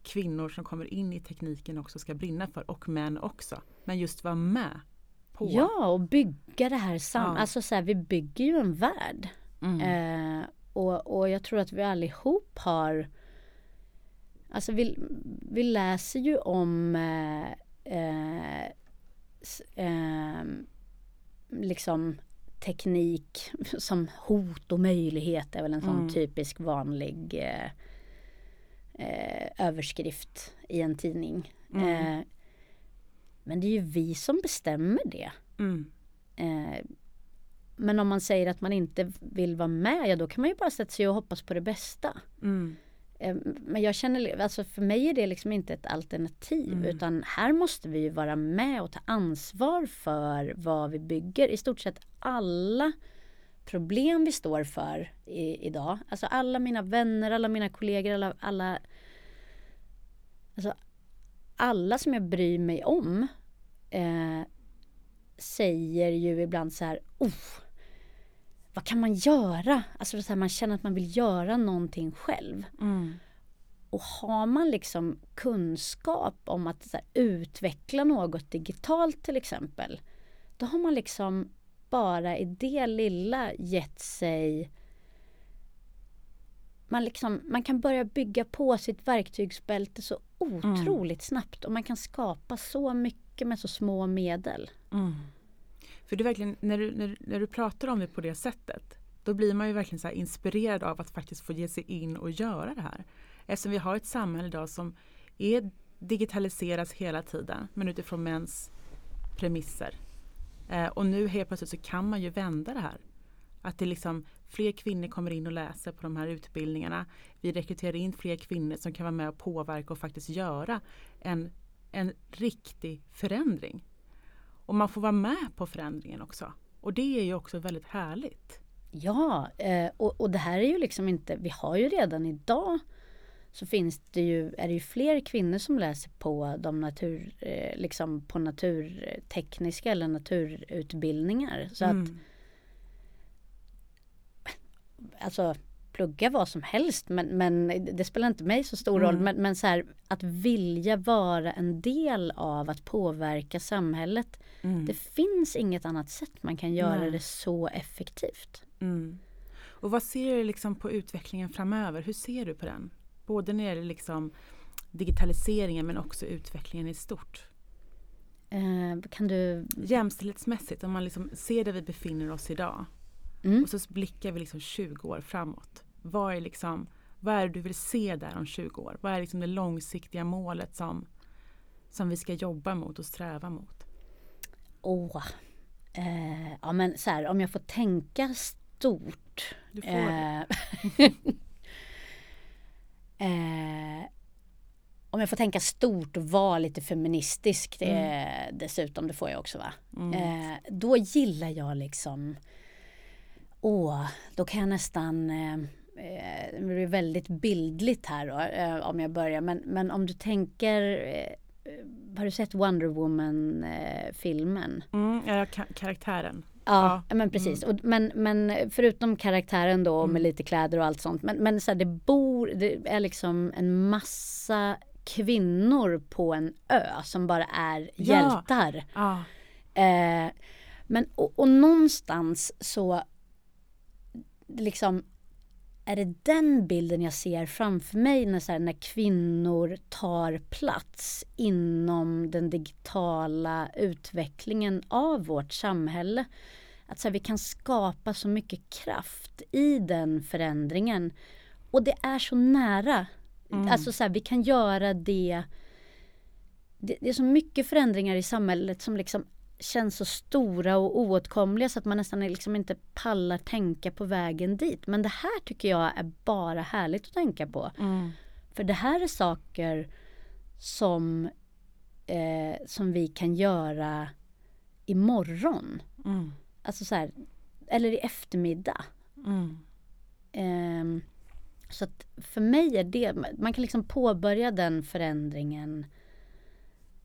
kvinnor som kommer in i tekniken också ska brinna för och män också. Men just vara med på. Ja, och bygga det här sam... Ja. Alltså så här, vi bygger ju en värld. Mm. Eh, och, och jag tror att vi allihop har Alltså vi, vi läser ju om eh, eh, ehm, liksom teknik som hot och möjlighet är väl en sån Mm. typisk vanlig eh, eh, överskrift i en tidning. Mm. Eh, men det är ju vi som bestämmer det. Mm. Eh, men om man säger att man inte vill vara med, ja då kan man ju bara sätta sig och hoppas på det bästa. Mm. Eh, men jag känner, alltså för mig är det liksom inte ett alternativ Mm. utan här måste vi ju vara med och ta ansvar för vad vi bygger. I stort sett alla problem vi står för i, idag. Alltså alla mina vänner, alla mina kollegor, alla, alla Alltså alla som jag bryr mig om eh, säger ju ibland så här, oh, vad kan man göra? Alltså så här, man känner att man vill göra någonting själv. Mm. Och har man liksom kunskap om att här, utveckla något digitalt till exempel. Då har man liksom bara i det lilla gett sig man, liksom, man kan börja bygga på sitt verktygsbälte så otroligt snabbt och man kan skapa så mycket med så små medel. Mm. För det är verkligen, när du, när, när du pratar om det på det sättet då blir man ju verkligen så här inspirerad av att faktiskt få ge sig in och göra det här. Eftersom vi har ett samhälle idag som är digitaliseras hela tiden men utifrån mäns premisser. Eh, och nu helt plötsligt så kan man ju vända det här. Att det liksom fler kvinnor kommer in och läser på de här utbildningarna. Vi rekryterar in fler kvinnor som kan vara med och påverka och faktiskt göra en, en riktig förändring. Och man får vara med på förändringen också. Och det är ju också väldigt härligt. Ja, eh, och, och det här är ju liksom inte, vi har ju redan idag så finns det ju, är det ju fler kvinnor som läser på de natur, eh, liksom på naturtekniska eller naturutbildningar. Så att Mm. alltså plugga vad som helst men, men det spelar inte mig så stor Mm. roll. Men, men så här, att vilja vara en del av att påverka samhället. Mm. Det finns inget annat sätt man kan göra Nej. det så effektivt. Mm. Och vad ser du liksom på utvecklingen framöver? Hur ser du på den? Både när det gäller liksom digitaliseringen men också utvecklingen i stort. Eh, kan du... Jämställdhetsmässigt, om man liksom ser där vi befinner oss idag Mm. och så blickar vi liksom 20 år framåt. Vad är, liksom, vad är det du vill se där om 20 år? Vad är liksom det långsiktiga målet som, som vi ska jobba mot och sträva mot? Åh. Eh, ja men så här, om jag får tänka stort. Du får. Eh, eh, om jag får tänka stort och vara lite feministisk det, dessutom, det får jag också va. Mm. Eh, då gillar jag liksom, åh, då kan jag nästan, eh, det blir väldigt bildligt här då, eh, om jag börjar, men, men om du tänker, eh, har du sett Wonder Woman-filmen? Mm, ja, ka- karaktären. Ja, Ja, men precis. Och, men, men förutom karaktären då med lite kläder och allt sånt. Men, men så här, det bor, det är liksom en massa kvinnor på en ö som bara är Ja. hjältar. Ja. Eh, men och, och någonstans så liksom är det den bilden jag ser framför mig när, så här, när kvinnor tar plats inom den digitala utvecklingen av vårt samhälle. Att så här, vi kan skapa så mycket kraft i den förändringen. Och det är så nära. Mm. Alltså så här, vi kan göra det, det. Det är så mycket förändringar i samhället som liksom känns så stora och oåtkomliga så att man nästan liksom inte pallar tänka på vägen dit. Men det här tycker jag är bara härligt att tänka på. Mm. För det här är saker som, eh, som vi kan göra imorgon. Mm. Alltså så här, eller i eftermiddag. Mm. Eh, så att för mig är det, man kan liksom påbörja den förändringen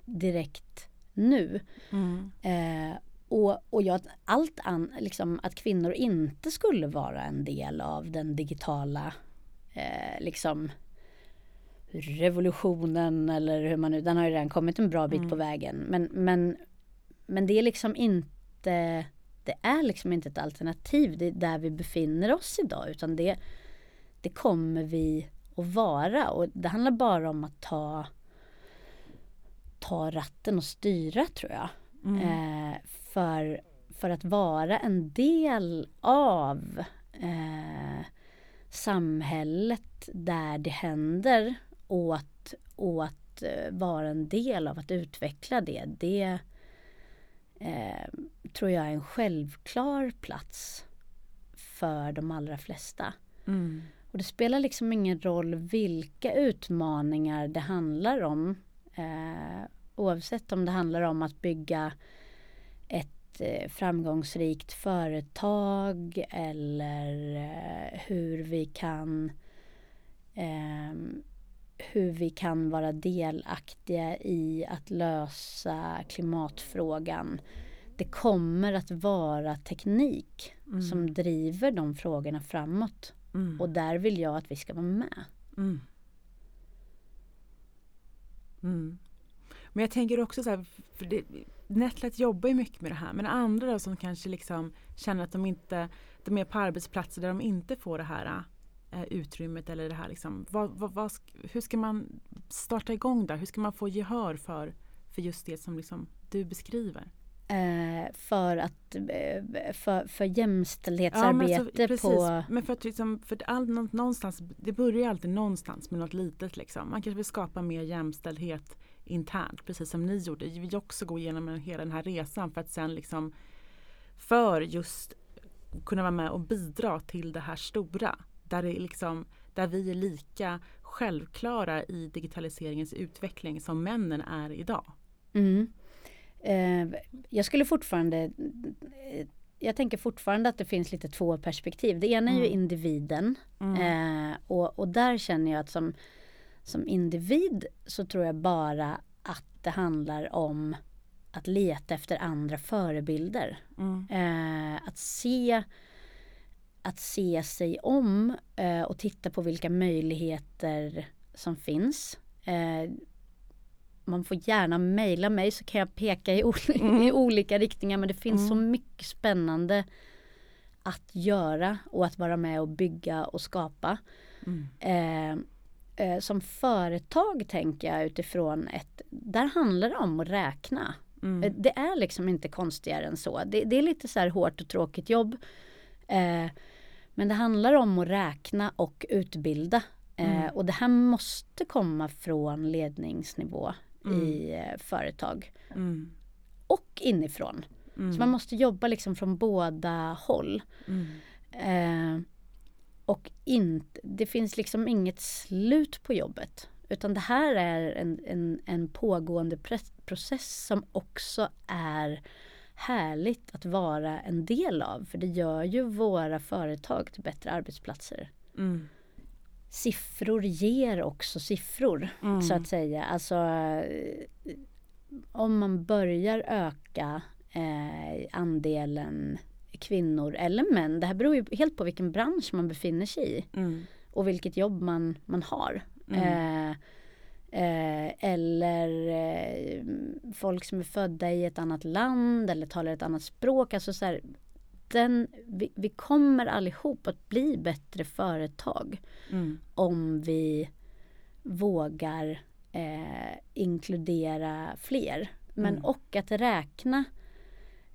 direkt nu. Mm. Eh, och, och jag, allt an, liksom, att kvinnor inte skulle vara en del av den digitala eh, liksom revolutionen eller hur man nu, den har ju redan kommit en bra bit mm. på vägen. Men, men, men det är liksom inte det är liksom inte ett alternativ det är där vi befinner oss idag utan det, det kommer vi att vara och det handlar bara om att ta ta ratten och styra tror jag. Mm. Eh, för, för att vara en del av eh, samhället där det händer och att, och att eh, vara en del av att utveckla det. Det eh, tror jag är en självklar plats för de allra flesta. Mm. Och det spelar liksom ingen roll vilka utmaningar det handlar om. Eh, oavsett om det handlar om att bygga ett eh, framgångsrikt företag eller eh, hur vi kan eh, hur vi kan vara delaktiga i att lösa klimatfrågan. Det kommer att vara teknik mm. som driver de frågorna framåt. Mm. Och där vill jag att vi ska vara med. Mm. Mm. Men jag tänker också så här, för det, Netlet jobbar ju mycket med det här men andra då som kanske liksom känner att de inte, de är på arbetsplatser där de inte får det här eh, utrymmet eller det här liksom, vad, vad, vad, hur ska man starta igång där? Hur ska man få gehör för, för just det som liksom du beskriver? Eh, för att eh, för, för jämställdhetsarbete ja, men alltså, på... Men för att liksom, för all, någonstans, det börjar alltid någonstans med något litet liksom. Man kanske vill skapa mer jämställdhet internt, precis som ni gjorde. Vi vill också gå igenom hela den här resan för att sen liksom för just kunna vara med och bidra till det här stora. Där, det liksom, där vi är lika självklara i digitaliseringens utveckling som männen är idag. Mm. Eh, jag skulle fortfarande jag tänker fortfarande att det finns lite två perspektiv. Det ena är ju mm. individen mm. eh, och, och där känner jag att som som individ så tror jag bara att det handlar om att leta efter andra förebilder. Mm. Eh, att se att se sig om eh, och titta på vilka möjligheter som finns. Man får gärna mejla mig så kan jag peka i, mm. i olika riktningar men det finns mm. så mycket spännande att göra och att vara med och bygga och skapa. Mm. Eh, eh, som företag tänker jag utifrån ett, där handlar det om att räkna. Mm. Eh, det är liksom inte konstigare än så. Det, det är lite så här hårt och tråkigt jobb. Eh, men det handlar om att räkna och utbilda. Eh, mm. Och det här måste komma från ledningsnivå mm. i eh, företag. Mm. Och inifrån. Så man mm. måste jobba liksom från båda håll. Mm. Eh, och inte, det finns liksom inget slut på jobbet. Utan det här är en, en, en pågående process som också är härligt att vara en del av. För det gör ju våra företag till bättre arbetsplatser. Mm. Siffror ger också siffror mm. så att säga. Alltså om man börjar öka eh, andelen kvinnor eller män. Det här beror ju helt på vilken bransch man befinner sig i. Mm. Och vilket jobb man, man har. Mm. Eh, eh, eller eh, folk som är födda i ett annat land eller talar ett annat språk. Alltså så här, den, vi, vi kommer allihop att bli bättre företag Mm. om vi vågar eh, inkludera fler. Men Mm. och att räkna.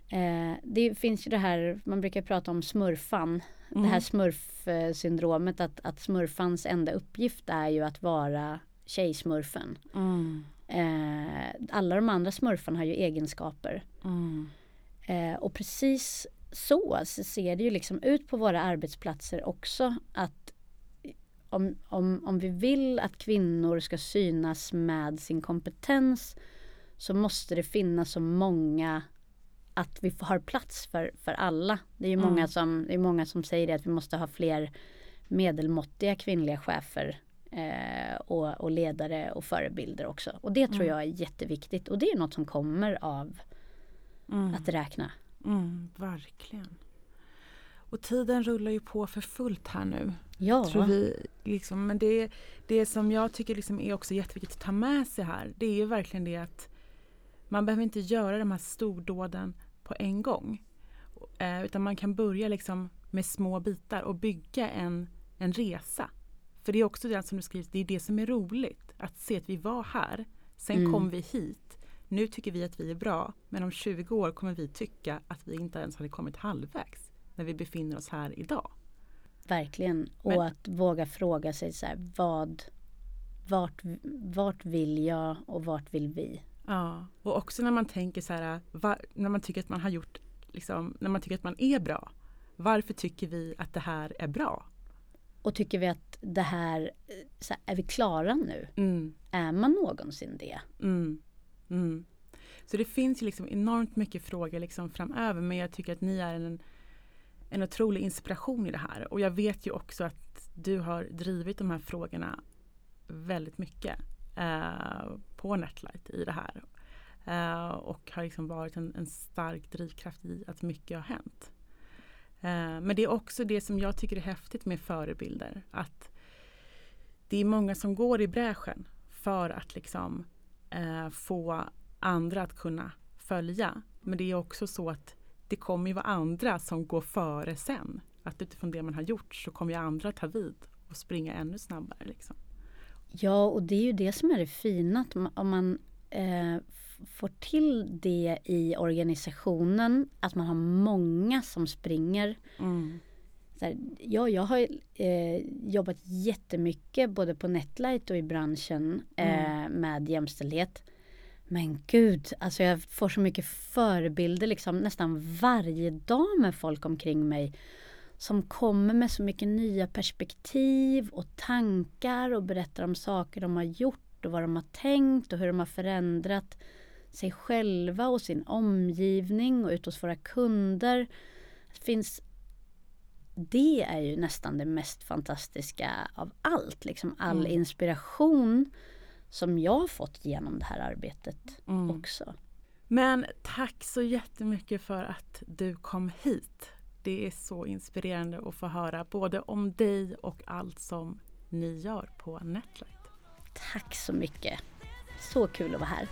Eh, det finns ju det här, man brukar prata om smurfan. Det här Mm. smurfsyndromet att, att smurfans enda uppgift är ju att vara tjejsmurfen. Mm. Eh, alla de andra smurfarna har ju egenskaper. Mm. Eh, och precis så, så ser det ju liksom ut på våra arbetsplatser också att om, om, om vi vill att kvinnor ska synas med sin kompetens så måste det finnas så många att vi har plats för, för alla. Det är ju Mm. många, som, det är många som säger det att vi måste ha fler medelmåttiga kvinnliga chefer eh, och, och ledare och förebilder också. Och det tror Mm. jag är jätteviktigt och det är något som kommer av Mm. att räkna. Mm, verkligen. Och tiden rullar ju på för fullt här nu. Ja, Tror vi, liksom, men det, det som jag tycker liksom är också jätteviktigt att ta med sig här det är ju verkligen det att man behöver inte göra de här stordåden på en gång. Eh, utan man kan börja liksom med små bitar och bygga en, en resa. För det är också det som du skriver, det är det som är roligt. Att se att vi var här, sen Mm. kom vi hit. Nu tycker vi att vi är bra, men om 20 år kommer vi tycka att vi inte ens hade kommit halvvägs när vi befinner oss här idag. verkligen. Och Men- att våga fråga sig så här, vad, vart, vart vill jag och vart vill vi? Ja, och också när man tänker så här, va, när man tycker att man har gjort, liksom, när man tycker att man är bra. Varför tycker vi att det här är bra? Och tycker vi att det här, eh, här, är vi klara nu? Mm, Är man någonsin det? mm, mm. Så det finns ju liksom enormt mycket frågor liksom framöver men jag tycker att ni är en, en otrolig inspiration i det här. Och jag vet ju också att du har drivit de här frågorna väldigt mycket eh, på Netlight i det här. Eh, och har liksom varit en, en stark drivkraft i att mycket har hänt. Eh, men det är också det som jag tycker är häftigt med förebilder. Att det är många som går i bräschen för att liksom eh, få andra att kunna följa. Men det är också så att det kommer ju vara andra som går före sen. Att utifrån det man har gjort så kommer ju andra ta vid och springa ännu snabbare. Liksom. Ja, och det är ju det som är det fina. Att om man eh, får till det i organisationen, att man har många som springer. Mm. Här, ja, jag har eh, jobbat jättemycket både på Netlight och i branschen eh, med jämställdhet. Men gud, alltså jag får så mycket förebilder liksom nästan varje dag med folk omkring mig som kommer med så mycket nya perspektiv och tankar och berättar om saker de har gjort och vad de har tänkt och hur de har förändrat sig själva och sin omgivning och ut hos våra kunder. Det finns det är ju nästan det mest fantastiska av allt. Liksom all Mm. inspiration som jag har fått genom det här arbetet Mm. också. Men tack så jättemycket för att du kom hit. Det är så inspirerande att få höra både om dig och allt som ni gör på Netlight. Tack så mycket. Så kul att vara här.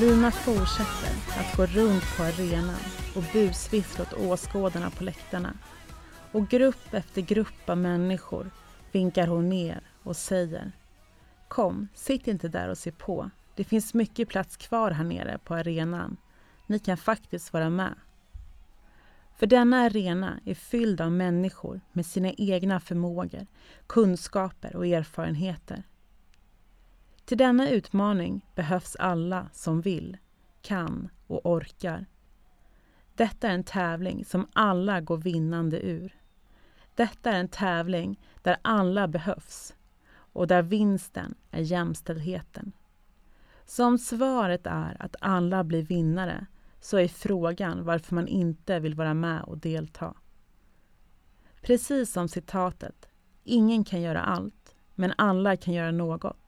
Lina fortsätter att gå runt på arenan och busvissla åt åskådarna på läktarna. Och grupp efter grupp av människor vinkar hon ner och säger Kom, sitt inte där och se på. Det finns mycket plats kvar här nere på arenan. Ni kan faktiskt vara med. För denna arena är fylld av människor med sina egna förmågor, kunskaper och erfarenheter. Till denna utmaning behövs alla som vill, kan och orkar. Detta är en tävling som alla går vinnande ur. Detta är en tävling där alla behövs och där vinsten är jämställdheten. Så om svaret är att alla blir vinnare så är frågan varför man inte vill vara med och delta. Precis som citatet, ingen kan göra allt, men alla kan göra något.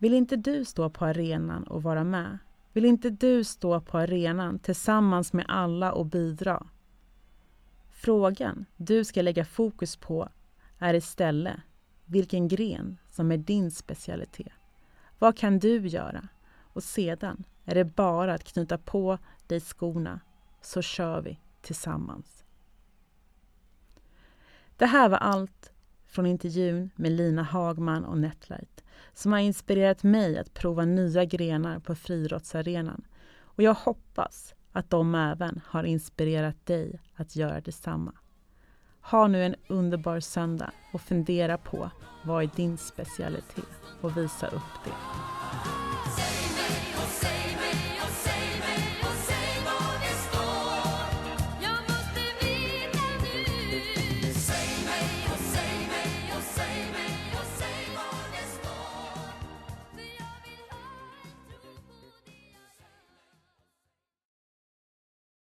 Vill inte du stå på arenan och vara med? Vill inte du stå på arenan tillsammans med alla och bidra? Frågan du ska lägga fokus på är istället vilken gren som är din specialitet. Vad kan du göra? Och sedan är det bara att knyta på dig skorna så kör vi tillsammans. Det här var allt från intervjun med Lina Hagman och Netlight som har inspirerat mig att prova nya grenar på friidrottsarenan. Och jag hoppas att de även har inspirerat dig att göra detsamma. Ha nu en underbar söndag och fundera på vad är din specialitet och visa upp det.